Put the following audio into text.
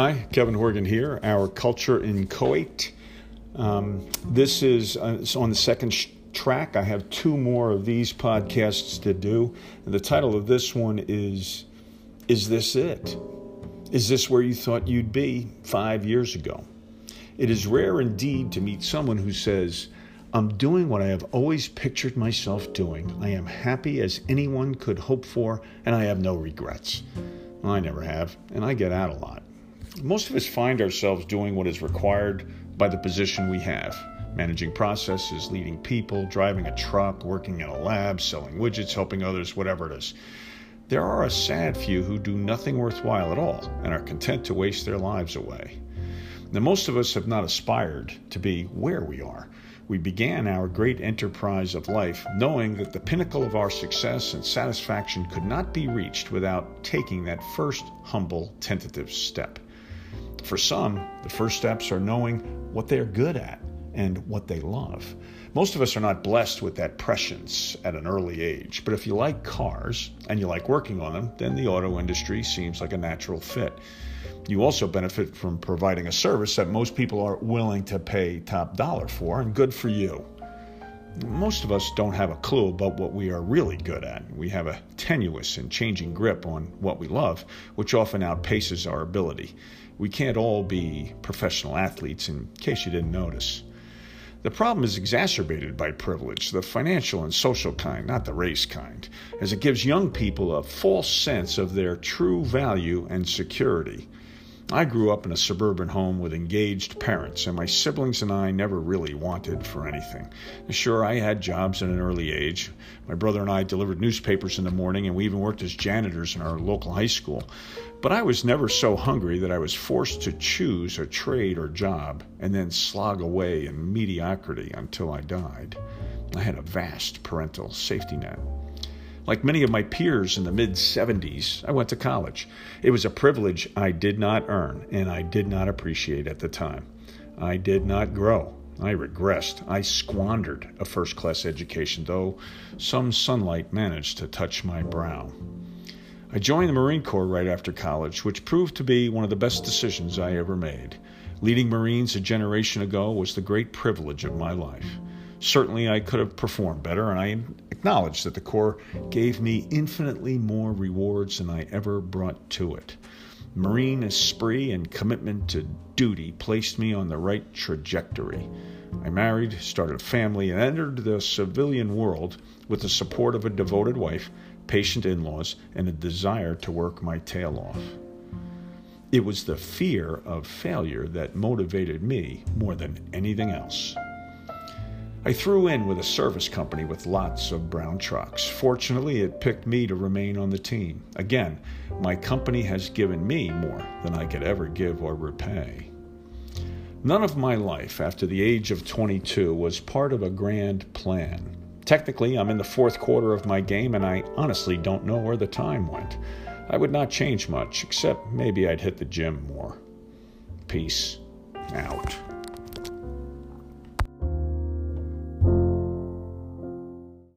Hi, Kevin Horgan here, Our Culture in Kuwait. Um, this is uh, on the second sh- track. I have two more of these podcasts to do. And the title of this one is Is This It? Is this where you thought you'd be five years ago? It is rare indeed to meet someone who says, I'm doing what I have always pictured myself doing. I am happy as anyone could hope for, and I have no regrets. I never have, and I get out a lot. Most of us find ourselves doing what is required by the position we have managing processes, leading people, driving a truck, working in a lab, selling widgets, helping others, whatever it is. There are a sad few who do nothing worthwhile at all and are content to waste their lives away. Now, most of us have not aspired to be where we are. We began our great enterprise of life knowing that the pinnacle of our success and satisfaction could not be reached without taking that first humble, tentative step. For some, the first steps are knowing what they're good at and what they love. Most of us are not blessed with that prescience at an early age, but if you like cars and you like working on them, then the auto industry seems like a natural fit. You also benefit from providing a service that most people are willing to pay top dollar for, and good for you. Most of us don't have a clue about what we are really good at. We have a tenuous and changing grip on what we love, which often outpaces our ability. We can't all be professional athletes, in case you didn't notice. The problem is exacerbated by privilege, the financial and social kind, not the race kind, as it gives young people a false sense of their true value and security. I grew up in a suburban home with engaged parents, and my siblings and I never really wanted for anything. Sure, I had jobs at an early age. My brother and I delivered newspapers in the morning, and we even worked as janitors in our local high school. But I was never so hungry that I was forced to choose a trade or job and then slog away in mediocrity until I died. I had a vast parental safety net. Like many of my peers in the mid 70s, I went to college. It was a privilege I did not earn and I did not appreciate at the time. I did not grow. I regressed. I squandered a first class education, though some sunlight managed to touch my brow. I joined the Marine Corps right after college, which proved to be one of the best decisions I ever made. Leading Marines a generation ago was the great privilege of my life. Certainly, I could have performed better, and I acknowledge that the Corps gave me infinitely more rewards than I ever brought to it. Marine esprit and commitment to duty placed me on the right trajectory. I married, started a family, and entered the civilian world with the support of a devoted wife, patient in laws, and a desire to work my tail off. It was the fear of failure that motivated me more than anything else. I threw in with a service company with lots of brown trucks. Fortunately, it picked me to remain on the team. Again, my company has given me more than I could ever give or repay. None of my life after the age of 22 was part of a grand plan. Technically, I'm in the fourth quarter of my game, and I honestly don't know where the time went. I would not change much, except maybe I'd hit the gym more. Peace out.